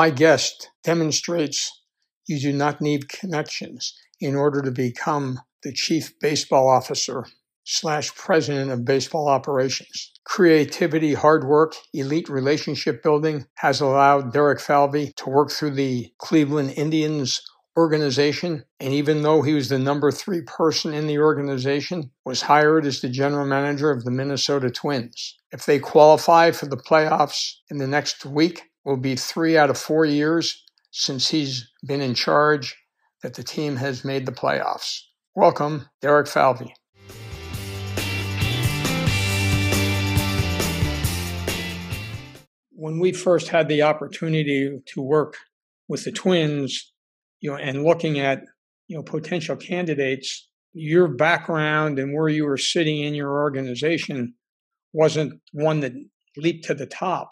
My guest demonstrates you do not need connections in order to become the chief baseball officer slash president of baseball operations. Creativity, hard work, elite relationship building has allowed Derek Falvey to work through the Cleveland Indians organization and even though he was the number 3 person in the organization was hired as the general manager of the Minnesota Twins. If they qualify for the playoffs in the next week, will be three out of four years since he's been in charge that the team has made the playoffs. Welcome, Derek Falvey. When we first had the opportunity to work with the Twins, you know, and looking at you know potential candidates, your background and where you were sitting in your organization wasn't one that leaped to the top.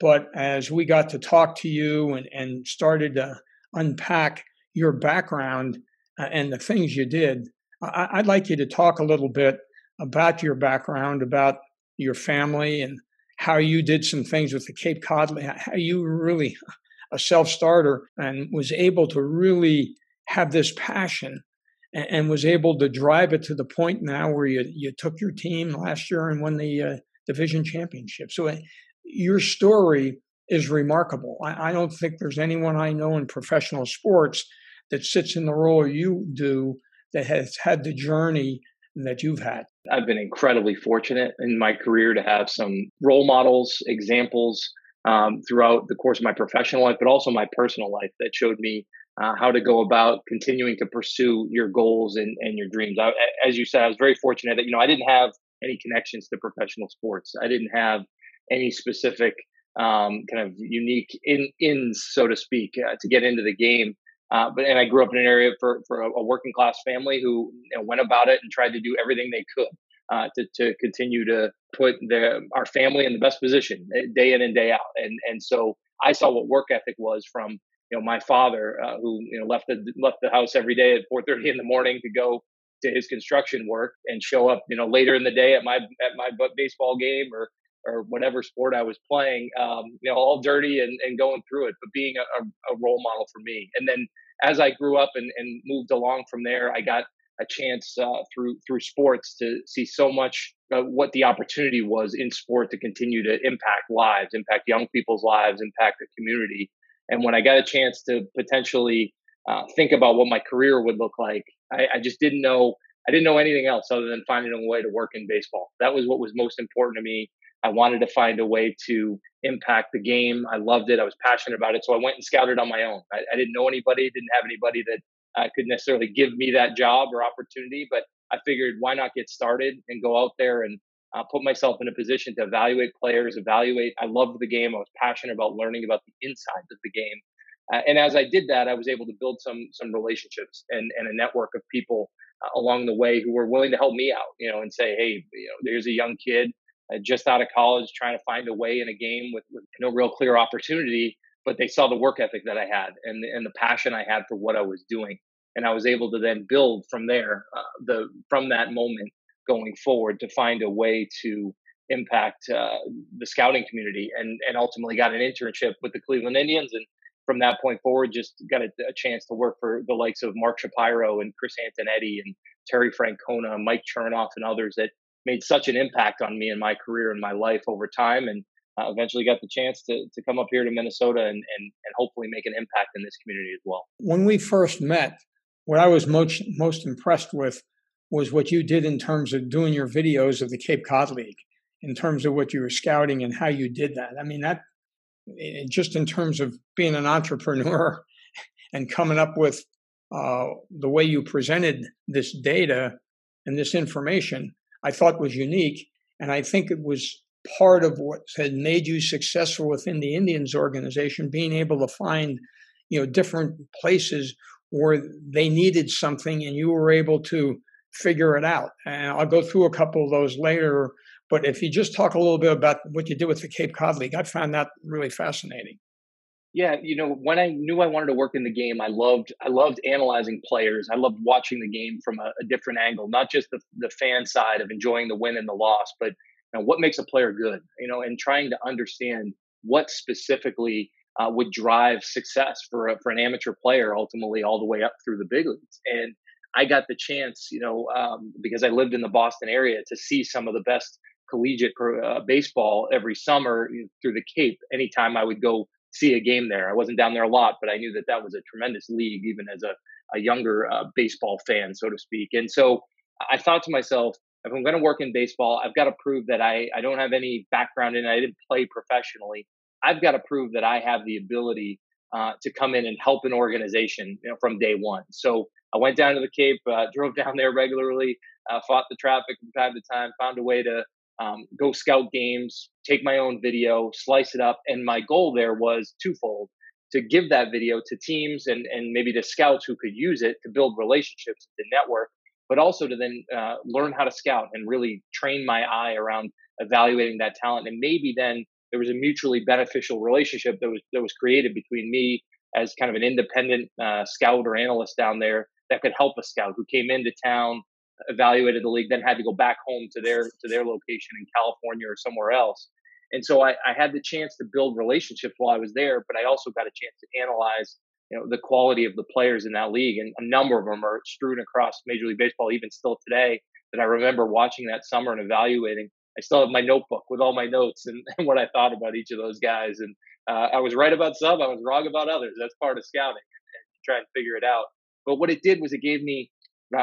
But as we got to talk to you and, and started to unpack your background uh, and the things you did, I, I'd like you to talk a little bit about your background, about your family, and how you did some things with the Cape Cod, how you were really a self starter and was able to really have this passion and, and, was able to drive it to the point now where you, you took your team last year and won the uh, division championship. So uh, your story is remarkable. I, I, don't think there's anyone I know in professional sports that sits in the role you do that has had the journey that you've had. I've been incredibly fortunate in my career to have some role models, examples um, throughout the course of my professional life, but also my personal life that showed me uh, how to go about continuing to pursue your goals and, and your dreams. I, as you said, I was very fortunate that, you know, I didn't have any connections to professional sports. I didn't have any specific um, kind of unique in ins, so to speak, uh, to get into the game. Uh, but and I grew up in an area for for a, a working class family who you know, went about it and tried to do everything they could uh, to to continue to put the our family in the best position eh, day in and day out. And and so I saw what work ethic was from you know my father uh, who you know left the left the house every day at 4:30 in the morning to go to his construction work and show up you know later in the day at my at my baseball game or or whatever sport I was playing, um, you know, all dirty and, and going through it, but being a, a, role model for me. And then as I grew up and, and moved along from there, I got a chance uh, through through sports to see so much what the opportunity was in sport to continue to impact lives, impact young people's lives, impact the community. And when I got a chance to potentially uh, think about what my career would look like, I, I just didn't know I didn't know anything else other than finding a way to work in baseball. That was what was most important to me. I wanted to find a way to impact the game. I loved it. I was passionate about it. So I went and scouted on my own. I, I didn't know anybody, didn't have anybody that uh, could necessarily give me that job or opportunity, but I figured why not get started and go out there and uh, put myself in a position to evaluate players, evaluate. I loved the game. I was passionate about learning about the insides of the game. Uh, and as I did that, I was able to build some some relationships and, and a network of people uh, along the way who were willing to help me out, you know, and say, hey, you know, there's a young kid just out of college trying to find a way in a game with, with no real clear opportunity but they saw the work ethic that I had and and the passion I had for what I was doing, and I was able to then build from there, uh, the from that moment going forward to find a way to impact uh, the scouting community, and and ultimately got an internship with the Cleveland Indians, and from that point forward, just got a, a chance to work for the likes of Mark Shapiro and Chris Antonetti and Terry Francona, Mike Chernoff, and others that made such an impact on me and my career and my life over time. And uh, eventually got the chance to, to come up here to Minnesota and, and, and hopefully make an impact in this community as well. When we first met, what I was most, most impressed with was what you did in terms of doing your videos of the Cape Cod League, in terms of what you were scouting and how you did that. I mean, that just in terms of being an entrepreneur and coming up with uh, the way you presented this data and this information, I thought was unique And I think it was part of what had made you successful within the Indians organization, being able to find, you know, different places where they needed something and you were able to figure it out. And I'll go through a couple of those later. But if you just talk a little bit about what you did with the Cape Cod League, I found that really fascinating. Yeah, you know, when I knew I wanted to work in the game, I loved I loved analyzing players. I loved watching the game from a, a different angle, not just the the fan side of enjoying the win and the loss, but you know, what makes a player good, you know, and trying to understand what specifically uh, would drive success for a, for an amateur player ultimately all the way up through the big leagues. And I got the chance, you know, um, because I lived in the Boston area to see some of the best collegiate uh, baseball every summer through the Cape. Anytime I would go see a game there, I wasn't down there a lot, but I knew that that was a tremendous league, even as a, a younger uh, baseball fan, so to speak. And so I thought to myself, if I'm going to work in baseball, I've got to prove that I, I don't have any background in it. I didn't play professionally. I've got to prove that I have the ability uh, to come in and help an organization you know, from day one. So I went down to the Cape, uh, drove down there regularly, uh, fought the traffic from time to time, found a way to um, go scout games, take my own video, slice it up. And my goal there was twofold to give that video to teams and, and maybe to scouts who could use it to build relationships, to network, but also to then uh, learn how to scout and really train my eye around evaluating that talent. And maybe then there was a mutually beneficial relationship that was that was created between me as kind of an independent uh, scout or analyst down there that could help a scout who came into town, evaluated the league, then had to go back home to their to their location in California or somewhere else. And so I, I had the chance to build relationships while I was there, but I also got a chance to analyze you know the quality of the players in that league, and a number of them are strewn across Major League Baseball, even still today. That I remember watching that summer and evaluating. I still have my notebook with all my notes and, and what I thought about each of those guys. And uh, I was right about some, I was wrong about others. That's part of scouting and, and try and figure it out. But what it did was it gave me,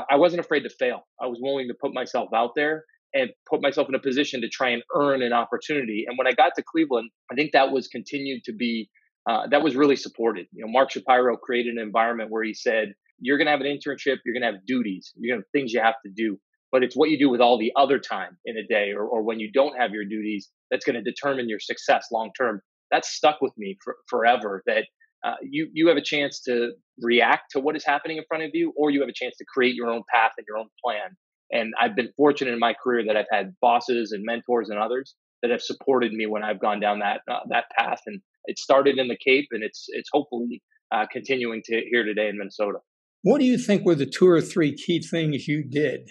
I wasn't afraid to fail. I was willing to put myself out there and put myself in a position to try and earn an opportunity. And when I got to Cleveland, I think that was continued to be, uh, that was really supported. You know, Mark Shapiro created an environment where he said, you're going to have an internship, you're going to have duties, you're going to have things you have to do. But it's what you do with all the other time in a day or, or when you don't have your duties that's going to determine your success long term. That stuck with me for, forever that uh, you you have a chance to react to what is happening in front of you, or you have a chance to create your own path and your own plan. And I've been fortunate in my career that I've had bosses and mentors and others that have supported me when I've gone down that uh, that path. And it started in the Cape, and it's it's hopefully uh, continuing to here today in Minnesota. What do you think were the two or three key things you did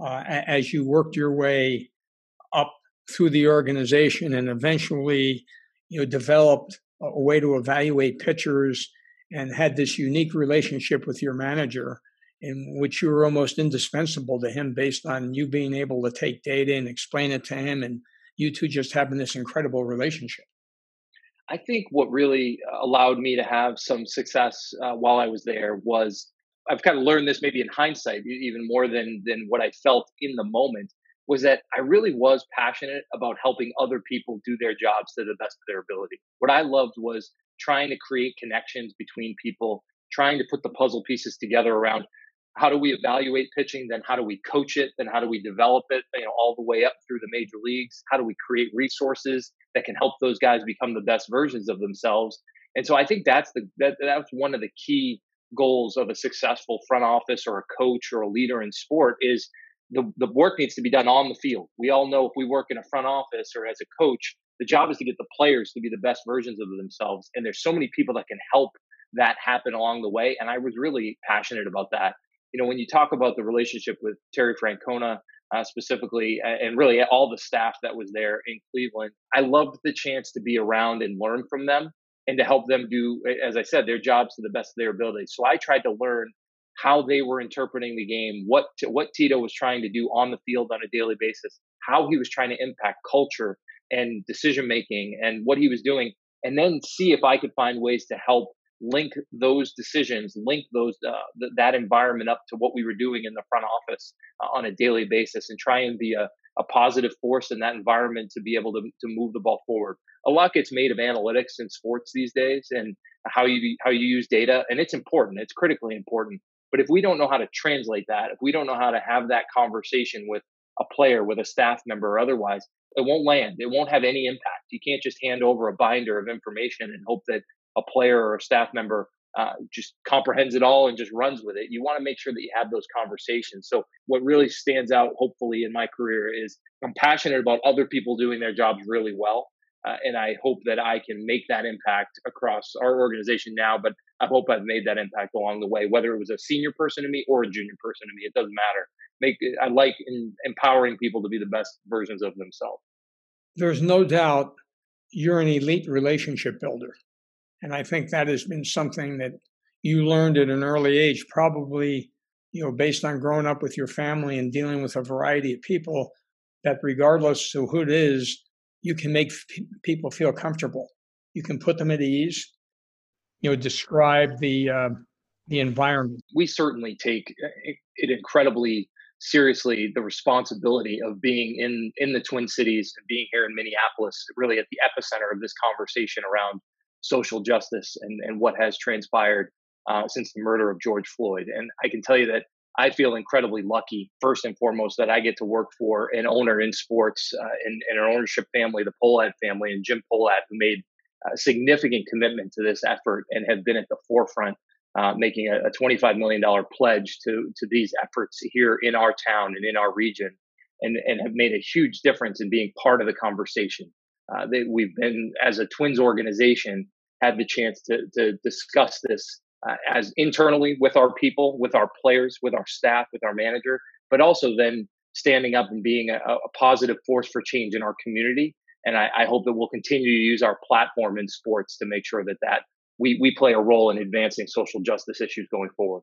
uh, as you worked your way up through the organization and eventually, you know, developed a way to evaluate pitchers and had this unique relationship with your manager in which you were almost indispensable to him based on you being able to take data and explain it to him and you two just having this incredible relationship? I think what really allowed me to have some success uh, while i was there was i've kind of learned this maybe in hindsight even more than than what i felt in the moment was that I really was passionate about helping other people do their jobs to the best of their ability. What I loved was trying to create connections between people, trying to put the puzzle pieces together around how do we evaluate pitching, then how do we coach it, then how do we develop it, you know, all the way up through the major leagues? How do we create resources that can help those guys become the best versions of themselves? And so I think that's the that, that's one of the key goals of a successful front office or a coach or a leader in sport is the, the work needs to be done on the field. We all know if we work in a front office or as a coach, the job is to get the players to be the best versions of themselves. And there's so many people that can help that happen along the way. And I was really passionate about that. You know, when you talk about the relationship with Terry Francona uh, specifically, and really all the staff that was there in Cleveland, I loved the chance to be around and learn from them and to help them do, as I said, their jobs to the best of their ability. So I tried to learn how they were interpreting the game, what what Tito was trying to do on the field on a daily basis, how he was trying to impact culture and decision making, and what he was doing, and then see if I could find ways to help link those decisions, link those uh, th- that environment up to what we were doing in the front office uh, on a daily basis, and try and be a, a positive force in that environment to be able to to move the ball forward. A lot gets made of analytics in sports these days, and how you how you use data, and it's important. It's critically important. But if we don't know how to translate that, if we don't know how to have that conversation with a player with a staff member or otherwise, it won't land. It won't have any impact. You can't just hand over a binder of information and hope that a player or a staff member uh, just comprehends it all and just runs with it. You want to make sure that you have those conversations. So, what really stands out, hopefully, in my career is I'm passionate about other people doing their jobs really well. Uh, and I hope that I can make that impact across our organization now. But I hope I've made that impact along the way, whether it was a senior person to me or a junior person to me. It doesn't matter. Make I like in, empowering people to be the best versions of themselves. There's no doubt you're an elite relationship builder, and I think that has been something that you learned at an early age, probably you know based on growing up with your family and dealing with a variety of people. That regardless of who it is, you can make people feel comfortable. You can put them at ease. You know, describe the uh, the environment. We certainly take uh, it incredibly seriously the responsibility of being in in the Twin Cities and being here in Minneapolis, really at the epicenter of this conversation around social justice and and what has transpired uh, since the murder of George Floyd. And I can tell you that I feel incredibly lucky, first and foremost, that I get to work for an owner in sports uh, and, and, an ownership family, the Pohlad family, and Jim Pohlad, who made a significant commitment to this effort and have been at the forefront, uh, making a, a, $25 million pledge to, to these efforts here in our town and in our region, and, and have made a huge difference in being part of the conversation. Uh, they, we've been, as a Twins organization, had the chance to, to discuss this uh, as internally with our people, with our players, with our staff, with our manager, but also then standing up and being a, a positive force for change in our community. And I, I, hope that we'll continue to use our platform in sports to make sure that that we, we play a role in advancing social justice issues going forward.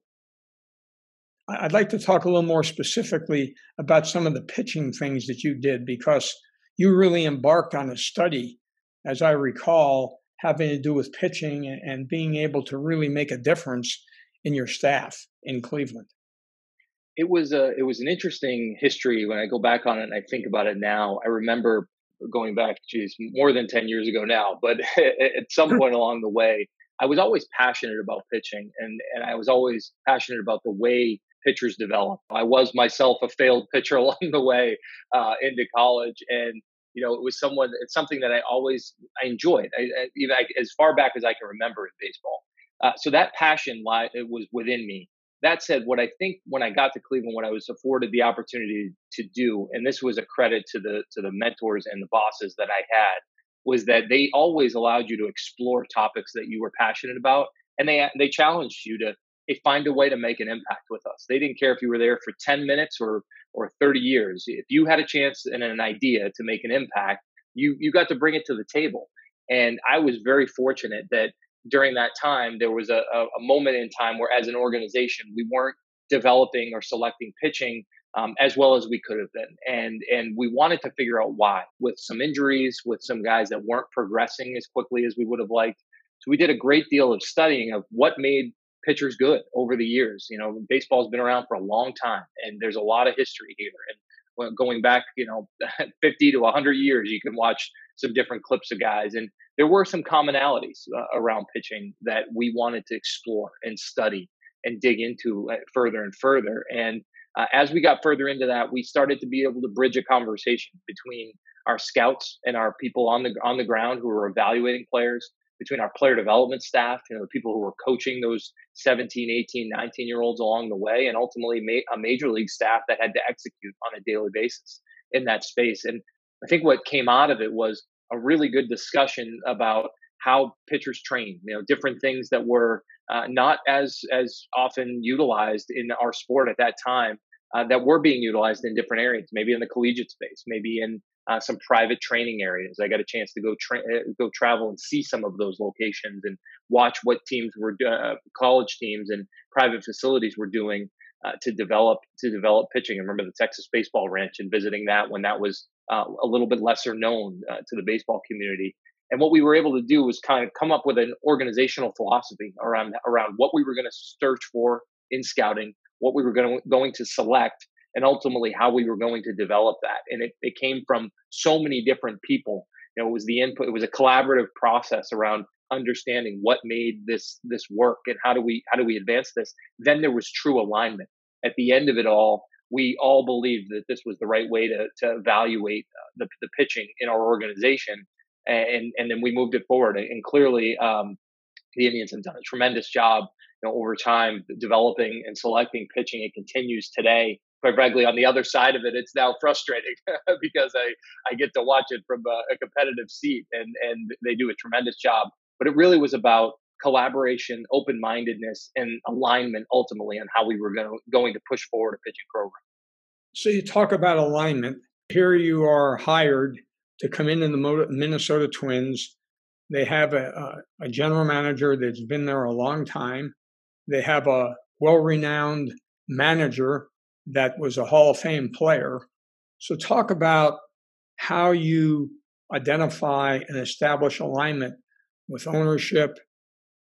I'd like to talk a little more specifically about some of the pitching things that you did because you really embarked on a study, as I recall, having to do with pitching and being able to really make a difference in your staff in Cleveland? It was a it was an interesting history when I go back on it and I think about it now. I remember going back, geez, more than ten years ago now, but at some point along the way, I was always passionate about pitching, and and I was always passionate about the way pitchers develop. I was myself a failed pitcher along the way uh, into college, and you know, it was someone, it's something that I always, I enjoyed, I, I, even I, as far back as I can remember in baseball. Uh, so that passion li- it was within me. That said, what I think when I got to Cleveland, what I was afforded the opportunity to do, and this was a credit to the to the mentors and the bosses that I had, was that they always allowed you to explore topics that you were passionate about, and they they challenged you to hey, find a way to make an impact with us. They didn't care if you were there for 10 minutes or or 30 years. If you had a chance and an idea to make an impact, you you got to bring it to the table. And I was very fortunate that during that time there was a, a, moment in time where as an organization we weren't developing or selecting pitching um, as well as we could have been. And and we wanted to figure out why with some injuries, with some guys that weren't progressing as quickly as we would have liked. So we did a great deal of studying of what made pitchers good over the years. You know, baseball's been around for a long time, and there's a lot of history here. And going back, you know, 50 to 100 years, you can watch some different clips of guys, and there were some commonalities uh, around pitching that we wanted to explore and study and dig into uh, further and further. And uh, as we got further into that, we started to be able to bridge a conversation between our scouts and our people on the on the ground who were evaluating players between our player development staff, you know, the people who were coaching those 17, 18, 19 year olds along the way, and ultimately a major league staff that had to execute on a daily basis in that space. And I think what came out of it was a really good discussion about how pitchers train, you know, different things that were uh, not as as often utilized in our sport at that time uh, that were being utilized in different areas, maybe in the collegiate space, maybe in uh, some private training areas. I got a chance to go tra- uh, go travel and see some of those locations and watch what teams were uh, college teams and private facilities were doing uh, to develop to develop pitching. I remember the Texas Baseball Ranch and visiting that when that was uh, a little bit lesser known uh, to the baseball community. And what we were able to do was kind of come up with an organizational philosophy around around what we were going to search for in scouting, what we were going to, going to select and ultimately how we were going to develop that. And it, it came from so many different people. You know, it was the input, it was a collaborative process around understanding what made this this work and how do we how do we advance this. Then there was true alignment. At the end of it all, we all believed that this was the right way to, to evaluate uh, the, the pitching in our organization. And, and then we moved it forward. And clearly, um, the Indians have done a tremendous job you know, over time developing and selecting pitching. It continues today. Quite frankly, on the other side of it, it's now frustrating because I, I get to watch it from a, a competitive seat and, and they do a tremendous job. But it really was about collaboration, open mindedness, and alignment ultimately on how we were going to, going to push forward a pitching program. So you talk about alignment. Here you are hired to come in in the Minnesota Twins. They have a, a, a general manager that's been there a long time. They have a well renowned manager that was a Hall of Fame player. So, talk about how you identify and establish alignment with ownership,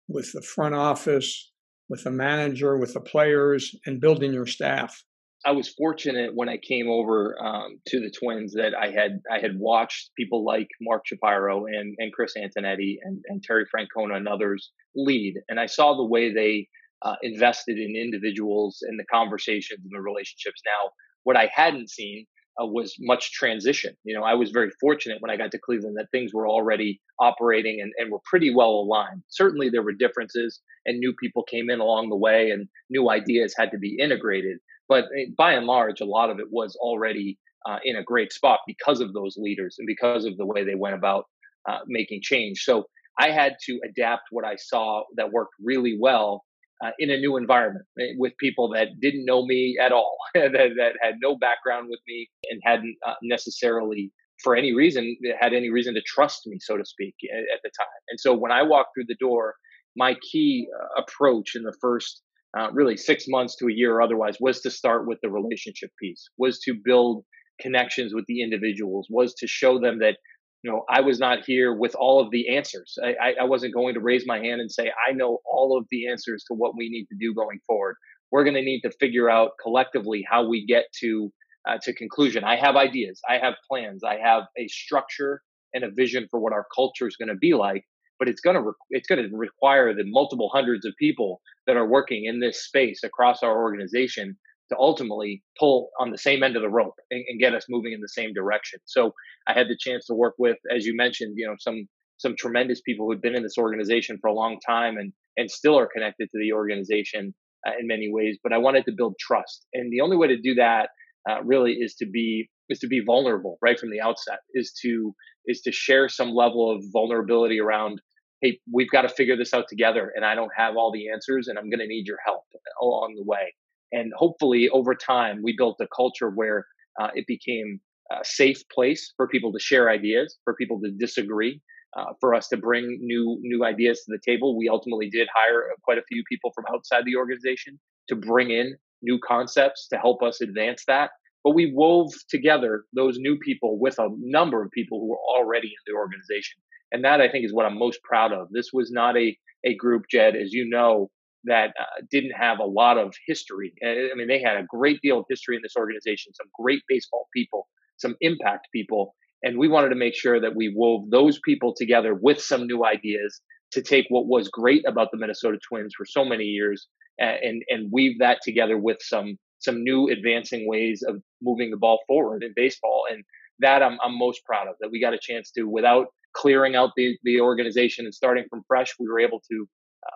with the front office, with the manager, with the players, and building your staff. I was fortunate when I came over um, to the Twins that I had I had watched people like Mark Shapiro and, and Chris Antonetti and, and Terry Francona and others lead, and I saw the way they uh, invested in individuals and the conversations and the relationships. Now, what I hadn't seen uh, was much transition. You know, I was very fortunate when I got to Cleveland that things were already operating and, and were pretty well aligned. Certainly, there were differences, and new people came in along the way, and new ideas had to be integrated. But eh, by and large, a lot of it was already uh, in a great spot because of those leaders and because of the way they went about uh, making change. So I had to adapt what I saw that worked really well uh, in a new environment with people that didn't know me at all, that, that had no background with me and hadn't uh, necessarily, for any reason, had any reason to trust me, so to speak, at, the time. And so when I walked through the door, my key uh, approach in the first uh, really six months to a year or otherwise was to start with the relationship piece, was to build connections with the individuals, was to show them that you know, I was not here with all of the answers. I, I, wasn't going to raise my hand and say, I know all of the answers to what we need to do going forward. We're going to need to figure out collectively how we get to uh, to conclusion. I have ideas. I have plans. I have a structure and a vision for what our culture is going to be like. But it's going to re- it's going to require the multiple hundreds of people that are working in this space across our organization to ultimately pull on the same end of the rope and, and, get us moving in the same direction. So I had the chance to work with, as you mentioned, you know, some some tremendous people who had been in this organization for a long time and and still are connected to the organization uh, in many ways. But I wanted to build trust, and the only way to do that uh, really is to be is to be vulnerable right from the outset. Is to is to share some level of vulnerability around. Hey, we've got to figure this out together, and I don't have all the answers, and I'm going to need your help along the way. And hopefully, over time, we built a culture where uh, it became a safe place for people to share ideas, for people to disagree, uh, for us to bring new new ideas to the table. We ultimately did hire quite a few people from outside the organization to bring in new concepts to help us advance that. But we wove together those new people with a number of people who were already in the organization. And that I think is what I'm most proud of. This was not a, a group, Jed, as you know, that uh, didn't have a lot of history. I mean, they had a great deal of history in this organization, some great baseball people, some impact people. And we wanted to make sure that we wove those people together with some new ideas to take what was great about the Minnesota Twins for so many years and, and weave that together with some some new advancing ways of moving the ball forward in baseball. And that I'm, I'm most proud of that we got a chance to, without clearing out the, the organization and starting from fresh, we were able to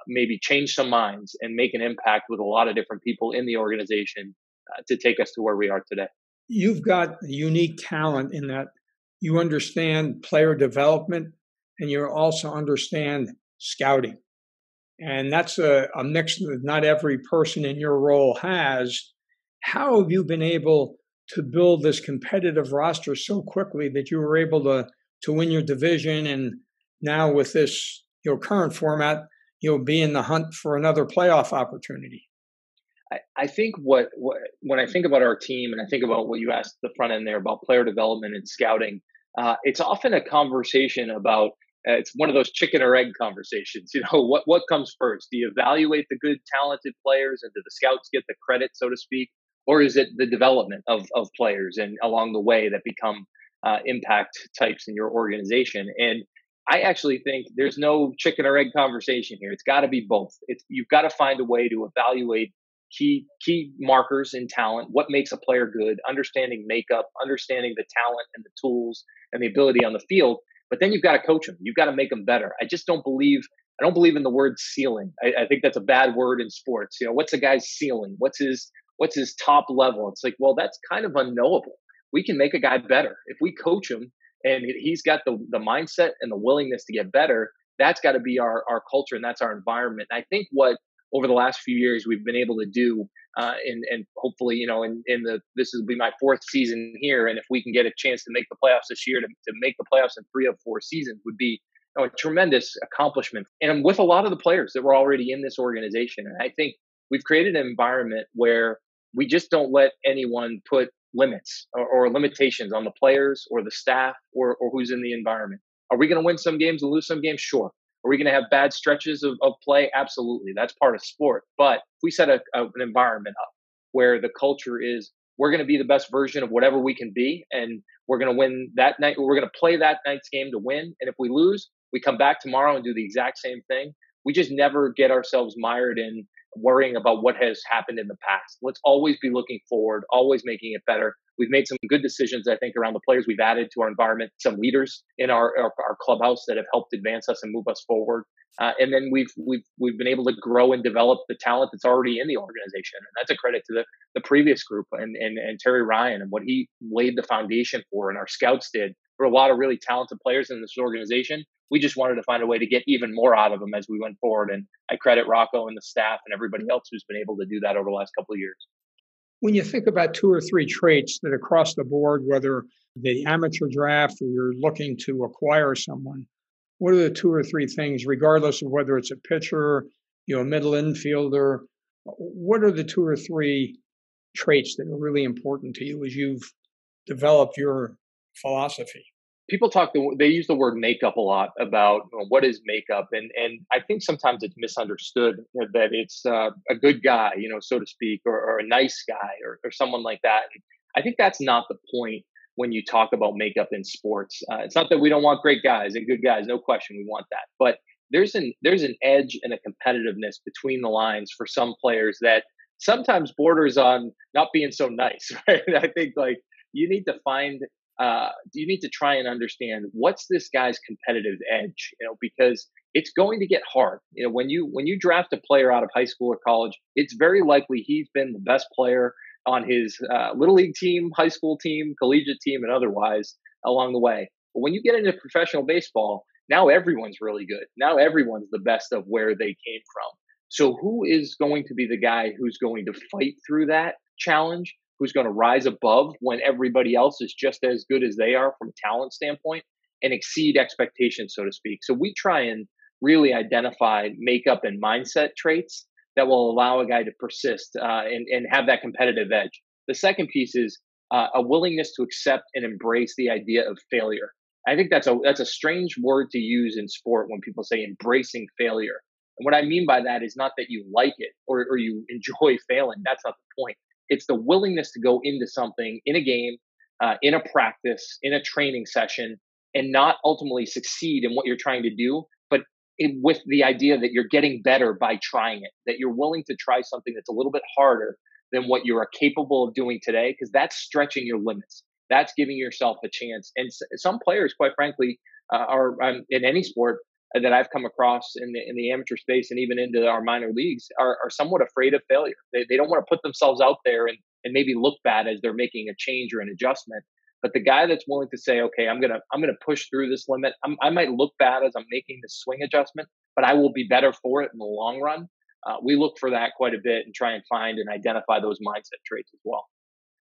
maybe change some minds and make an impact with a lot of different people in the organization uh, to take us to where we are today. You've got unique talent in that you understand player development and you also understand scouting. And that's a, a mix that not every person in your role has. How have you been able to build this competitive roster so quickly that you were able to, to win your division and now with this your current format you'll be in the hunt for another playoff opportunity. I, I think what, what, when I think about our team and I think about what you asked the front end there about player development and scouting, uh, it's often a conversation about uh, it's one of those chicken or egg conversations. You know, what what comes first? Do you evaluate the good, talented players, and do the scouts get the credit, so to speak, or is it the development of of players and along the way that become uh, impact types in your organization? And I actually think there's no chicken or egg conversation here. It's got to be both. It's, you've got to find a way to evaluate key key markers in talent, what makes a player good, understanding makeup, understanding the talent and the tools and the ability on the field. But then you've got to coach them. You've got to make them better. I just don't believe I don't believe in the word ceiling. I, I think that's a bad word in sports. You know, what's a guy's ceiling? What's his what's his top level? It's like, well, that's kind of unknowable. We can make a guy better if we coach him and he's got the the mindset and the willingness to get better. That's got to be our our culture and that's our environment. And I think what over the last few years we've been able to do uh, and and hopefully you know in, in the this will be my fourth season here and if we can get a chance to make the playoffs this year to, to make the playoffs in three of four seasons would be you know, a tremendous accomplishment and with a lot of the players that were already in this organization and i think we've created an environment where we just don't let anyone put limits or, or limitations on the players or the staff or, or who's in the environment are we going to win some games and lose some games sure are we going to have bad stretches of, of play? Absolutely. That's part of sport. But if we set a, a, an environment up where the culture is we're going to be the best version of whatever we can be, and we're going to win that night, we're going to play that night's game to win. And if we lose, we come back tomorrow and do the exact same thing. We just never get ourselves mired in worrying about what has happened in the past. Let's always be looking forward, always making it better. We've made some good decisions, I think, around the players we've added to our environment, some leaders in our, our, our clubhouse that have helped advance us and move us forward. Uh, and then we've we've we've been able to grow and develop the talent that's already in the organization, and that's a credit to the the previous group and and, and Terry Ryan and what he laid the foundation for, and our scouts did for a lot of really talented players in this organization. We just wanted to find a way to get even more out of them as we went forward, and I credit Rocco and the staff and everybody else who's been able to do that over the last couple of years when you think about two or three traits that across the board, whether the amateur draft or you're looking to acquire someone, what are the two or three things, regardless of whether it's a pitcher, you know, a middle infielder, what are the two or three traits that are really important to you as you've developed your philosophy? people talk they use the word makeup a lot about you know, what is makeup and and i think sometimes it's misunderstood that it's uh, a good guy you know so to speak or, or a nice guy or, or, someone like that and i think that's not the point when you talk about makeup in sports uh, it's not that we don't want great guys and good guys no question we want that but there's an there's an edge and a competitiveness between the lines for some players that sometimes borders on not being so nice right i think like you need to find uh, you need to try and understand what's this guy's competitive edge, you know, because it's going to get hard. You know, when you when you draft a player out of high school or college, it's very likely he's been the best player on his uh, little league team, high school team, collegiate team, and otherwise along the way. But when you get into professional baseball, now everyone's really good. Now everyone's the best of where they came from. So who is going to be the guy who's going to fight through that challenge? Who's going to rise above when everybody else is just as good as they are from talent standpoint and exceed expectations, so to speak. So we try and really identify makeup and mindset traits that will allow a guy to persist uh, and, and have that competitive edge. The second piece is uh, a willingness to accept and embrace the idea of failure. I think that's a that's a strange word to use in sport when people say embracing failure. And what I mean by that is not that you like it or, or you enjoy failing. That's not the point. It's the willingness to go into something in a game, uh, in a practice, in a training session, and not ultimately succeed in what you're trying to do, but it, with the idea that you're getting better by trying it, that you're willing to try something that's a little bit harder than what you're capable of doing today, because that's stretching your limits. That's giving yourself a chance. And some players, quite frankly, uh, are um, in any sport that I've come across in the in the amateur space and even into our minor leagues are, are somewhat afraid of failure. They, they don't want to put themselves out there and, and maybe look bad as they're making a change or an adjustment. But the guy that's willing to say, okay, I'm gonna I'm gonna push through this limit. I'm, i might look bad as I'm making this swing adjustment, but I will be better for it in the long run. Uh, we look for that quite a bit and try and find and identify those mindset traits as well.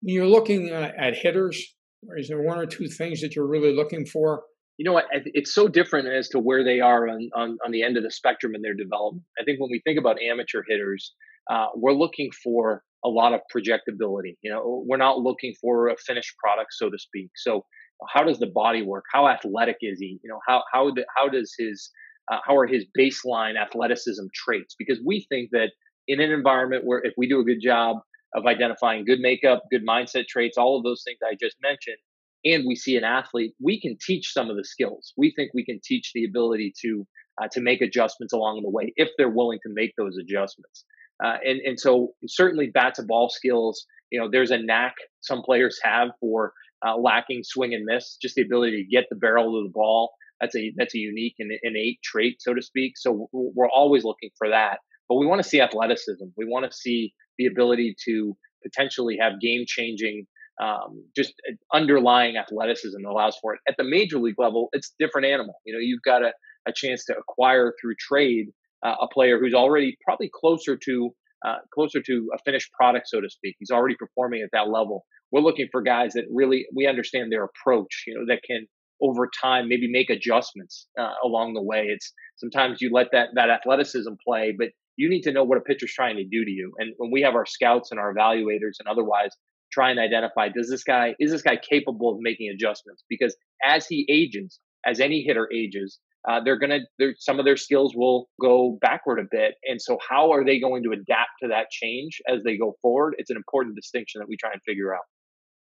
You're looking at hitters. Is there one or two things that you're really looking for? You know what? It's so different as to where they are on, on, on the end of the spectrum in their development. I think when we think about amateur hitters, uh, we're looking for a lot of projectability. You know, we're not looking for a finished product, so to speak. So, how does the body work? How athletic is he? You know, how how the, how does his uh, how are his baseline athleticism traits? Because we think that in an environment where if we do a good job of identifying good makeup, good mindset traits, all of those things I just mentioned, and we see an athlete, we can teach some of the skills. We think we can teach the ability to uh, to make adjustments along the way if they're willing to make those adjustments. Uh, and and so certainly bat to ball skills. You know, there's a knack some players have for uh, lacking swing and miss, just the ability to get the barrel of the ball. That's a that's a unique and innate trait, so to speak. So we're always looking for that. But we want to see athleticism. We want to see the ability to potentially have game changing um, just underlying athleticism allows for it. At the major league level, it's a different animal. You know, you've got a, a chance to acquire through trade uh, a player who's already probably closer to uh, closer to a finished product, so to speak. He's already performing at that level. We're looking for guys that really we understand their approach. You know, that can over time maybe make adjustments uh, along the way. It's sometimes you let that that athleticism play, but you need to know what a pitcher's trying to do to you. And when we have our scouts and our evaluators and otherwise try and identify does this guy is this guy capable of making adjustments? Because as he ages as any hitter ages uh, they're gonna they're, some of their skills will go backward a bit. And so how are they going to adapt to that change as they go forward? It's an important distinction that we try and figure out.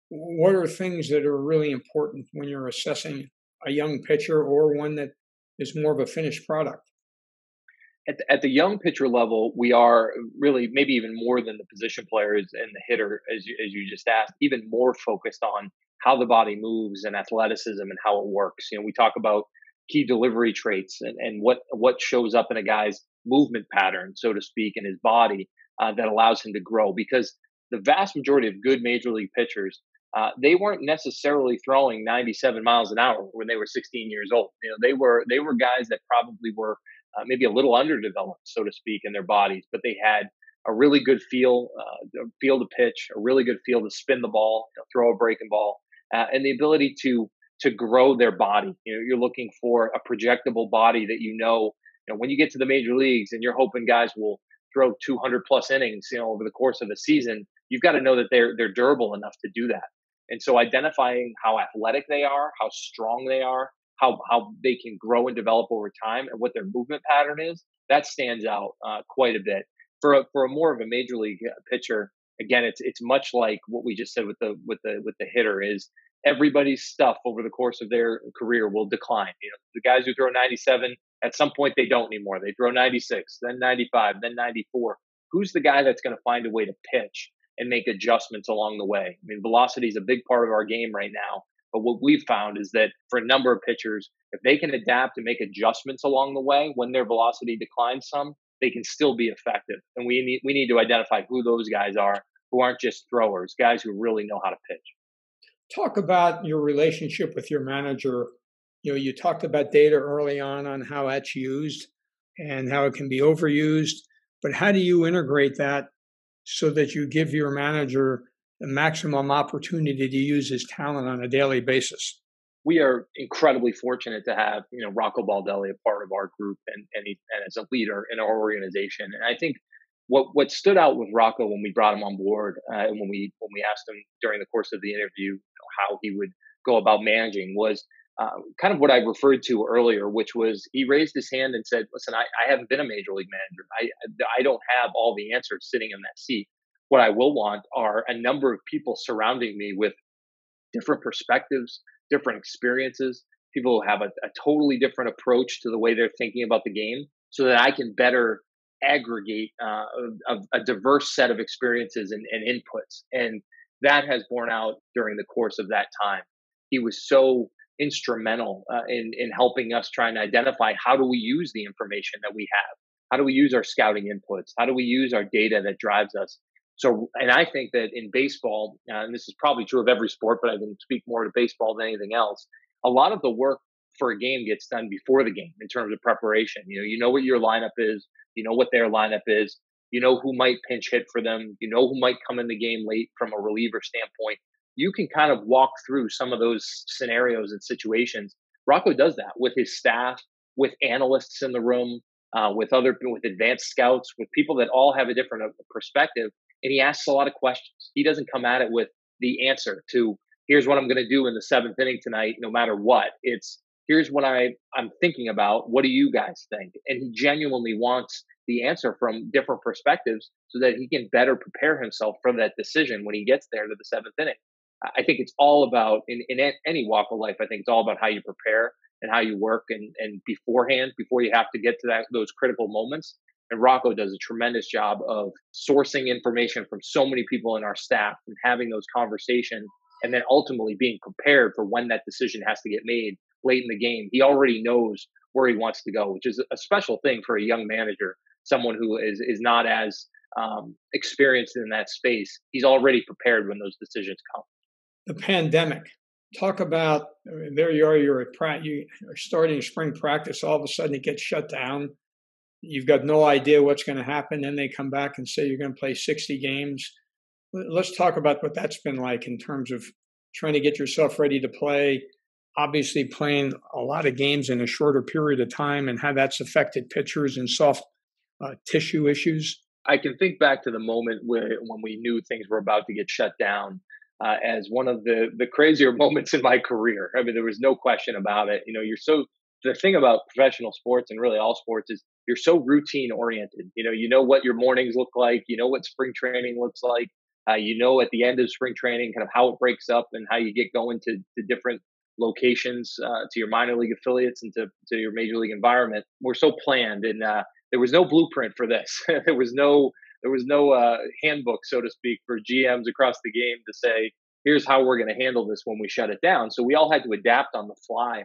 What are things that are really important when you're assessing a young pitcher or one that is more of a finished product at the, at the young pitcher level, we are really maybe even more than the position players and the hitter, as you, as you just asked, even more focused on how the body moves and athleticism and how it works. You know, we talk about key delivery traits and, and what what shows up in a guy's movement pattern, so to speak, in his body uh, that allows him to grow. Because the vast majority of good major league pitchers, uh, they weren't necessarily throwing 97 miles an hour when they were 16 years old. You know, they were they were guys that probably were uh, maybe a little underdeveloped, so to speak, in their bodies, but they had a really good feel, uh, feel to pitch, a really good feel to spin the ball, you know, throw a breaking ball, uh, and the ability to to grow their body. You know, you're looking for a projectable body that you know, you know, when you get to the major leagues and you're hoping guys will throw 200 plus innings, you know, over the course of the season, you've got to know that they're they're durable enough to do that. And so identifying how athletic they are, how strong they are, how how they can grow and develop over time and what their movement pattern is, that stands out uh, quite a bit. For a, for a more of a major league uh, pitcher, again, it's it's much like what we just said with the with the with the hitter is everybody's stuff over the course of their career will decline. You know, the guys who throw 97 at some point they don't anymore. They throw 96, then 95, then 94. Who's the guy that's going to find a way to pitch and make adjustments along the way? I mean, velocity is a big part of our game right now. But what we've found is that for a number of pitchers, if they can adapt and make adjustments along the way when their velocity declines some, they can still be effective. And we need we need to identify who those guys are who aren't just throwers, guys who really know how to pitch. Talk about your relationship with your manager. You know, you talked about data early on on how that's used and how it can be overused, but how do you integrate that so that you give your manager the maximum opportunity to use his talent on a daily basis. We are incredibly fortunate to have, you know, Rocco Baldelli a part of our group and and, he, and as a leader in our organization. And I think what what stood out with Rocco when we brought him on board uh, and when we when we asked him during the course of the interview how he would go about managing was uh, kind of what I referred to earlier, which was he raised his hand and said, "Listen, I, I haven't been a major league manager. I I don't have all the answers sitting in that seat. What I will want are a number of people surrounding me with different perspectives, different experiences, people who have a, a totally different approach to the way they're thinking about the game so that I can better aggregate uh, a, a, diverse set of experiences and, and, inputs. And that has borne out during the course of that time. He was so instrumental uh, in, in helping us try and identify how do we use the information that we have? How do we use our scouting inputs? How do we use our data that drives us so, and I think that in baseball, uh, and this is probably true of every sport, but I can speak more to baseball than anything else. A lot of the work for a game gets done before the game in terms of preparation. You know, you know what your lineup is, you know what their lineup is, you know who might pinch hit for them, you know who might come in the game late from a reliever standpoint. You can kind of walk through some of those scenarios and situations. Rocco does that with his staff, with analysts in the room, uh, with other with advanced scouts, with people that all have a different uh, perspective and he asks a lot of questions. He doesn't come at it with the answer to here's what I'm going to do in the seventh inning tonight, no matter what. It's here's what I I'm thinking about. What do you guys think? And he genuinely wants the answer from different perspectives so that he can better prepare himself for that decision when he gets there to the seventh inning. I think it's all about in, in any walk of life. I think it's all about how you prepare and how you work and, and beforehand, before you have to get to that those critical moments, And Rocco does a tremendous job of sourcing information from so many people in our staff and having those conversations and then ultimately being prepared for when that decision has to get made late in the game. He already knows where he wants to go, which is a special thing for a young manager, someone who is is not as um, experienced in that space. He's already prepared when those decisions come. The pandemic. Talk about I mean, there you are. You're at pra- you are starting spring practice. All of a sudden, it gets shut down. You've got no idea what's going to happen. Then they come back and say you're going to play 60 games. Let's talk about what that's been like in terms of trying to get yourself ready to play obviously playing a lot of games in a shorter period of time and how that's affected pitchers and soft uh, tissue issues? I can think back to the moment where when we knew things were about to get shut down uh, as one of the the crazier moments in my career. I mean, there was no question about it. You know, you're so the thing about professional sports and really all sports is you're so routine oriented. You know, you know what your mornings look like. You know what spring training looks like. Uh, you know at the end of spring training kind of how it breaks up and how you get going to, different locations uh, to your minor league affiliates and to, to your major league environment were so planned and uh, there was no blueprint for this there was no there was no uh, handbook so to speak for gms across the game to say here's how we're going to handle this when we shut it down so we all had to adapt on the fly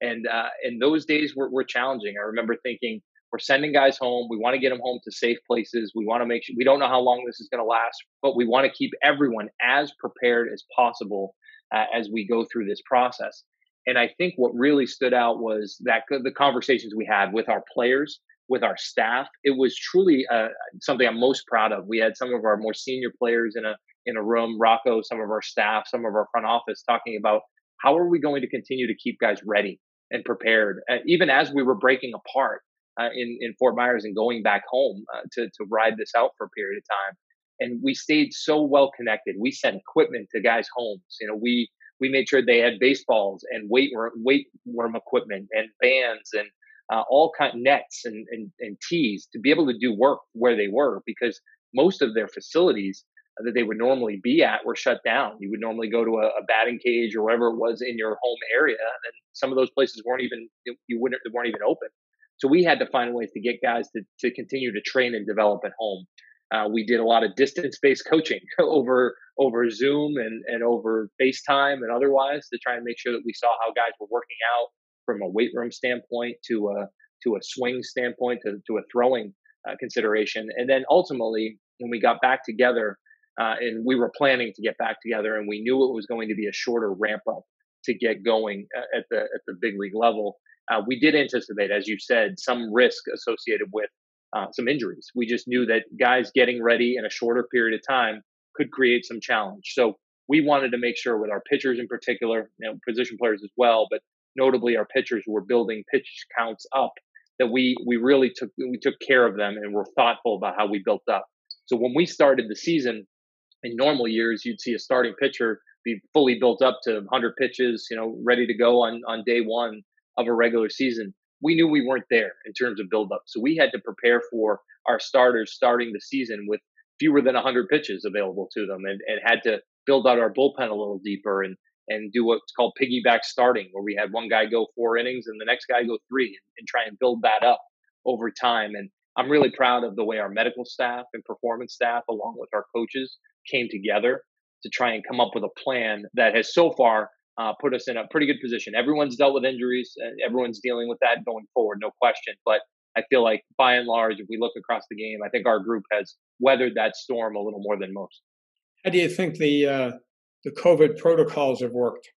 and uh, and those days were, were challenging i remember thinking we're sending guys home we want to get them home to safe places we want to make sure we don't know how long this is going to last but we want to keep everyone as prepared as possible uh, as we go through this process. And I think what really stood out was that the conversations we had with our players, with our staff, it was truly uh, something I'm most proud of. We had some of our more senior players in a in a room, Rocco, some of our staff, some of our front office, talking about how are we going to continue to keep guys ready and prepared, uh, even as we were breaking apart uh, in in Fort Myers and going back home uh, to to ride this out for a period of time and we stayed so well connected. We sent equipment to guys' homes. You know, we we made sure they had baseballs and weight weight room equipment and bands and uh, all kind of nets and, and and tees to be able to do work where they were because most of their facilities that they would normally be at were shut down. You would normally go to a, a batting cage or wherever it was in your home area, and some of those places weren't even you wouldn't weren't even open. So we had to find ways to get guys to to continue to train and develop at home. Uh, we did a lot of distance-based coaching over over Zoom and and over FaceTime and otherwise to try and make sure that we saw how guys were working out from a weight room standpoint to a to a swing standpoint to to a throwing uh, consideration, and then ultimately when we got back together uh, and we were planning to get back together, and we knew it was going to be a shorter ramp up to get going uh, at the at the big league level. Uh, we did anticipate, as you said, some risk associated with uh, some injuries. We just knew that guys getting ready in a shorter period of time could create some challenge. So we wanted to make sure with our pitchers in particular, you know, position players as well, but notably our pitchers were building pitch counts up, that we we really took we took care of them and were thoughtful about how we built up. So when we started the season, in normal years, you'd see a starting pitcher be fully built up to 100 pitches, you know, ready to go on on day one of a regular season we knew we weren't there in terms of buildup. So we had to prepare for our starters starting the season with fewer than 100 pitches available to them and, and had to build out our bullpen a little deeper and, and do what's called piggyback starting, where we had one guy go four innings and the next guy go three and, and try and build that up over time. And I'm really proud of the way our medical staff and performance staff, along with our coaches, came together to try and come up with a plan that has so far uh, put us in a pretty good position. Everyone's dealt with injuries, and everyone's dealing with that going forward, no question. But I feel like by and large, if we look across the game, I think our group has weathered that storm a little more than most. How do you think the uh, the COVID protocols have worked?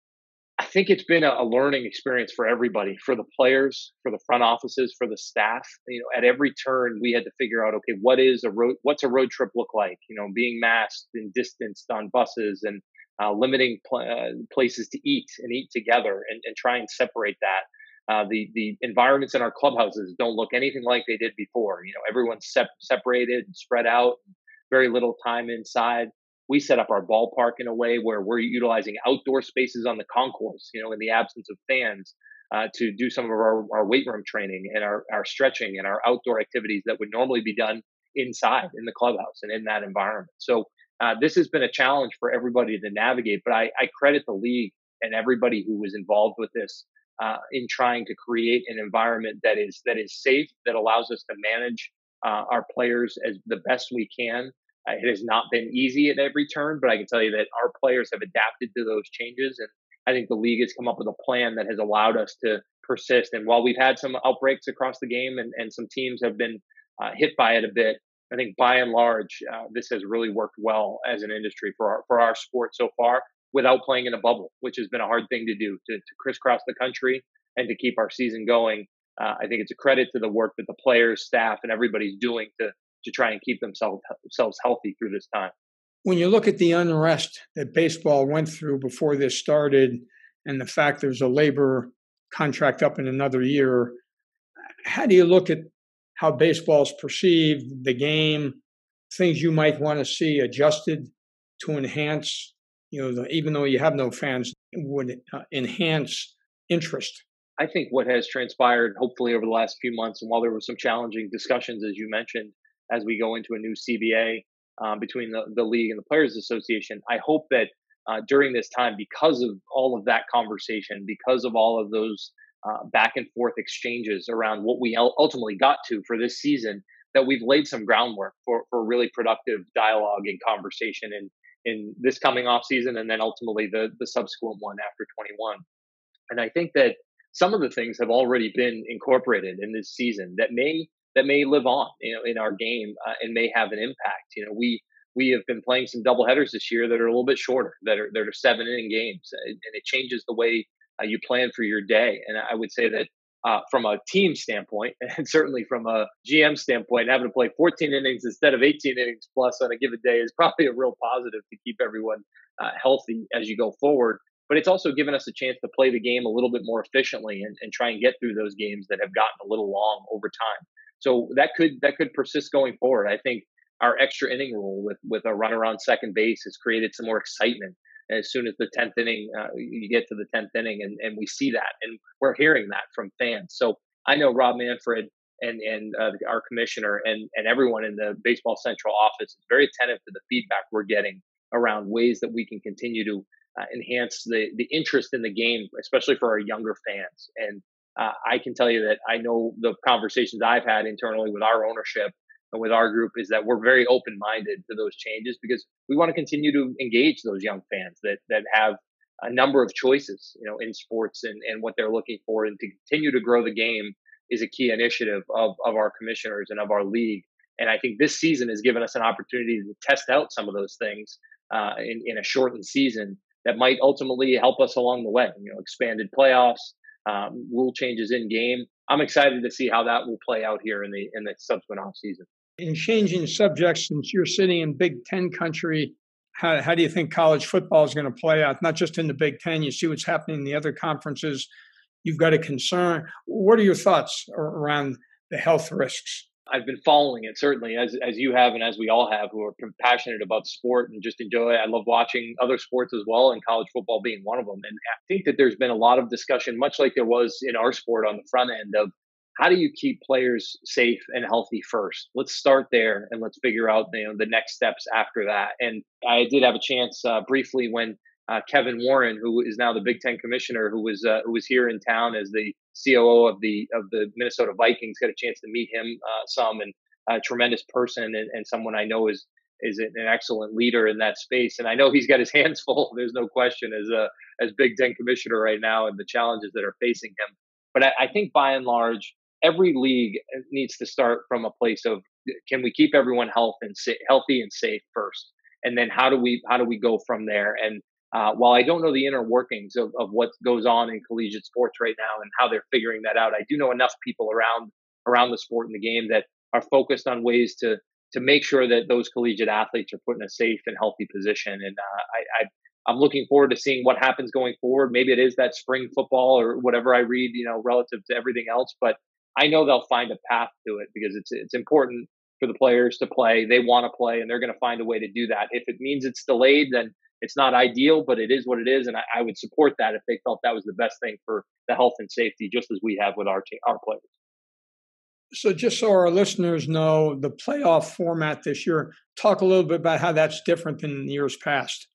Think it's been a, a, learning experience for everybody, for the players, for the front offices, for the staff. You know, at every turn, we had to figure out, okay, what is a road? What's a road trip look like? You know, being masked and distanced on buses, and uh, limiting pl- uh, places to eat and eat together and, and try and separate that. Uh, the the environments in our clubhouses don't look anything like they did before. You know, everyone's sep- separated, spread out, very little time inside. We set up our ballpark in a way where we're utilizing outdoor spaces on the concourse. You know, in the absence of fans, uh, to do some of our, our weight room training and our, our stretching and our outdoor activities that would normally be done inside in the clubhouse and in that environment. So uh, this has been a challenge for everybody to navigate, but I, I credit the league and everybody who was involved with this uh, in trying to create an environment that is that is safe, that allows us to manage uh, our players as the best we can. Uh, it has not been easy at every turn, but I can tell you that our players have adapted to those changes. And I think the league has come up with a plan that has allowed us to persist. And while we've had some outbreaks across the game and, and some teams have been uh, hit by it a bit, I think by and large, uh, this has really worked well as an industry for our, for our sport so far without playing in a bubble, which has been a hard thing to do to, to crisscross the country and to keep our season going. Uh, I think it's a credit to the work that the players, staff, and everybody's doing to to try and keep themselves themselves healthy through this time. When you look at the unrest that baseball went through before this started, and the fact there's a labor contract up in another year, how do you look at how baseball's perceived, the game, things you might want to see adjusted to enhance, you know, the, even though you have no fans, would uh, enhance interest? I think what has transpired, hopefully, over the last few months, and while there were some challenging discussions, as you mentioned, as we go into a new CBA um, between the, the league and the Players Association, I hope that uh, during this time, because of all of that conversation, because of all of those uh, back and forth exchanges around what we ultimately got to for this season, that we've laid some groundwork for, for really productive dialogue and conversation in, in this coming off season and then ultimately the, the subsequent one after 21. And I think that some of the things have already been incorporated in this season that may that may live on you know in our game uh, and may have an impact. You know, we we have been playing some double headers this year that are a little bit shorter, that are that are seven inning games, and it changes the way uh, you plan for your day. And I would say that uh, from a team standpoint, and certainly from a GM standpoint, having to play 14 innings instead of 18 innings plus on a given day is probably a real positive to keep everyone uh, healthy as you go forward. But it's also given us a chance to play the game a little bit more efficiently and, and try and get through those games that have gotten a little long over time. So that could that could persist going forward. I think our extra inning rule with with a runner on second base has created some more excitement. As soon as the tenth inning, uh, you get to the tenth inning, and, and we see that, and we're hearing that from fans. So I know Rob Manfred and and uh, our commissioner and and everyone in the Baseball Central office is very attentive to the feedback we're getting around ways that we can continue to uh, enhance the the interest in the game, especially for our younger fans. And uh, I can tell you that I know the conversations I've had internally with our ownership and with our group is that we're very open minded to those changes because we want to continue to engage those young fans that that have a number of choices, you know, in sports and, and what they're looking for, and to continue to grow the game is a key initiative of of our commissioners and of our league. And I think this season has given us an opportunity to test out some of those things uh, in, in a shortened season that might ultimately help us along the way. You know, expanded playoffs, um, rule changes in game. I'm excited to see how that will play out here in the in the subsequent off season. In changing subjects, since you're sitting in Big Ten country, how, how do you think college football is going to play out? Not just in the Big Ten, you see what's happening in the other conferences. You've got a concern. What are your thoughts around the health risks? I've been following it certainly as as you have and as we all have who are passionate about sport and just enjoy it. I love watching other sports as well and college football being one of them. And I think that there's been a lot of discussion much like there was in our sport on the front end of how do you keep players safe and healthy first? Let's start there and let's figure out you know the next steps after that. And I did have a chance uh, briefly when uh, Kevin Warren, who is now the Big Ten commissioner, who was uh, who was here in town as the COO of the of the Minnesota Vikings, got a chance to meet him uh, some, and a tremendous person and, and someone I know is is an excellent leader in that space. And I know he's got his hands full. There's no question as a as Big Ten commissioner right now and the challenges that are facing him. But I, I think by and large, every league needs to start from a place of can we keep everyone health and sa- healthy and safe first, and then how do we how do we go from there? And uh, while I don't know the inner workings of, of what goes on in collegiate sports right now and how they're figuring that out, I do know enough people around around the sport and the game that are focused on ways to to make sure that those collegiate athletes are put in a safe and healthy position. And uh, I, I am looking forward to seeing what happens going forward. Maybe it is that spring football or whatever I read, you know, relative to everything else. But I know they'll find a path to it because it's it's important for the players to play. They want to play, and they're going to find a way to do that. If it means it's delayed, then it's not ideal, but it is what it is, and I, I, would support that if they felt that was the best thing for the health and safety, just as we have with our team, our players. So, just so our listeners know, the playoff format this year, talk a little bit about how that's different than years past.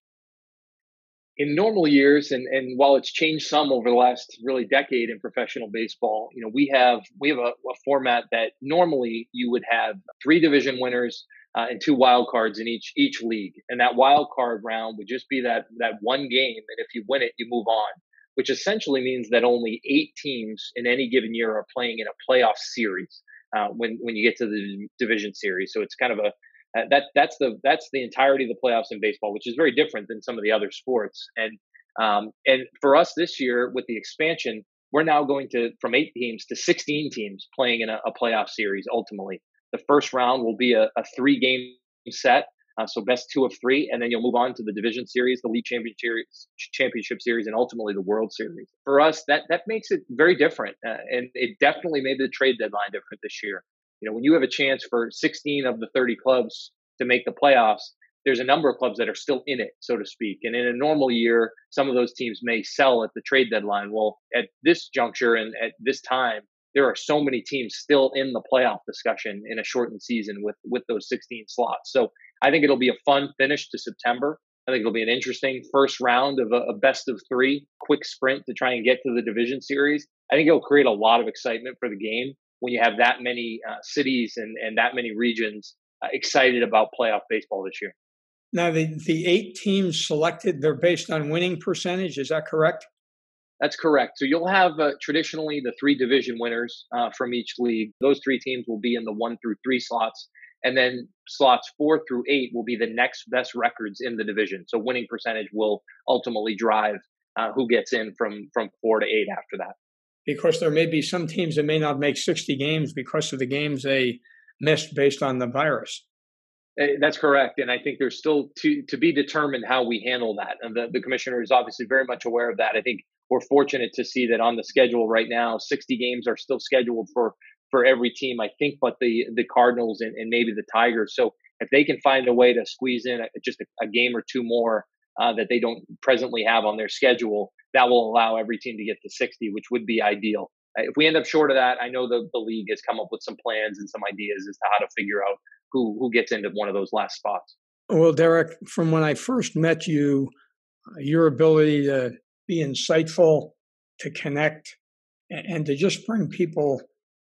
in normal years, and, and while it's changed some over the last really decade in professional baseball, you know, we have we have a, a format that normally you would have three division winners uh, and two wild cards in each each league, and that wild card round would just be that that one game, and if you win it, you move on, which essentially means that only eight teams in any given year are playing in a playoff series uh, when when you get to the division series. So it's kind of a uh, that that's the that's the entirety of the playoffs in baseball, which is very different than some of the other sports. And um, and for us this year with the expansion, we're now going to from eight teams to 16 teams playing in a, a playoff series. Ultimately, the first round will be a, a three game set, uh, so best two of three, and then you'll move on to the division series, the league championship series, championship series, and ultimately the World Series. For us, that that makes it very different, uh, and it definitely made the trade deadline different this year. You know, when you have a chance for 16 of the 30 clubs to make the playoffs, there's a number of clubs that are still in it, so to speak. And in a normal year, some of those teams may sell at the trade deadline. Well, at this juncture and at this time, there are so many teams still in the playoff discussion in a shortened season with with those 16 slots. So I think it'll be a fun finish to September. I think it'll be an interesting first round of a, a best of three, quick sprint to try and get to the division series. I think it'll create a lot of excitement for the game when you have that many uh, cities and, and that many regions uh, excited about playoff baseball this year. Now, the, the eight teams selected, they're based on winning percentage. Is that correct? That's correct. So you'll have uh, traditionally the three division winners uh, from each league. Those three teams will be in the one through three slots. And then slots four through eight will be the next best records in the division. So winning percentage will ultimately drive uh, who gets in from, from four to eight after that because there may be some teams that may not make 60 games because of the games they missed based on the virus. Eh, that's correct, and I think there's still to to be determined how we handle that. And the, the commissioner is obviously very much aware of that. I think we're fortunate to see that on the schedule right now, 60 games are still scheduled for for every team. I think, but the the Cardinals and, and maybe the Tigers. So if they can find a way to squeeze in just a, a, game or two more uh, that they don't presently have on their schedule, that will allow every team to get to 60, which would be ideal. Uh, if we end up short of that, I know the, the league has come up with some plans and some ideas as to how to figure out who, who gets into one of those last spots. Well, Derek, from when I first met you, uh, your ability to be insightful, to connect, and, to just bring people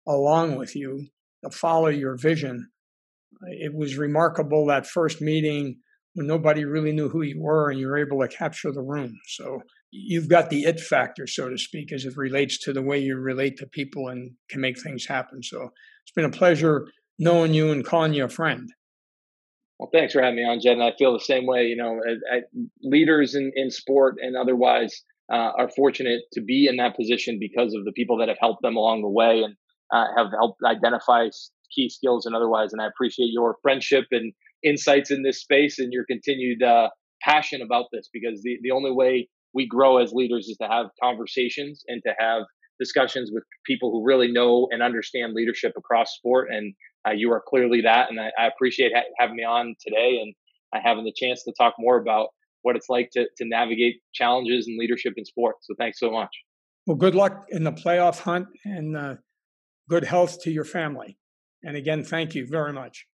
along with you to follow your vision. It was remarkable that first meeting when nobody really knew who you were and you were able to capture the room. So you've got the it factor, so to speak, as it relates to the way you relate to people and can make things happen. So it's been a pleasure knowing you and calling you a friend. Well, thanks for having me on, Jed. And I feel the same way. You know, I, I, leaders in, in sport and otherwise uh, are fortunate to be in that position because of the people that have helped them along the way and uh, have helped identify key skills and otherwise. And I appreciate your friendship and insights in this space and your continued uh, passion about this because the, the only way we grow as leaders is to have conversations and to have discussions with people who really know and understand leadership across sport. And uh, you are clearly that. And I, I appreciate ha- having me on today and uh, having the chance to talk more about what it's like to, to navigate challenges and leadership in sport. So thanks so much. Well, good luck in the playoff hunt and uh, good health to your family. And again, thank you very much.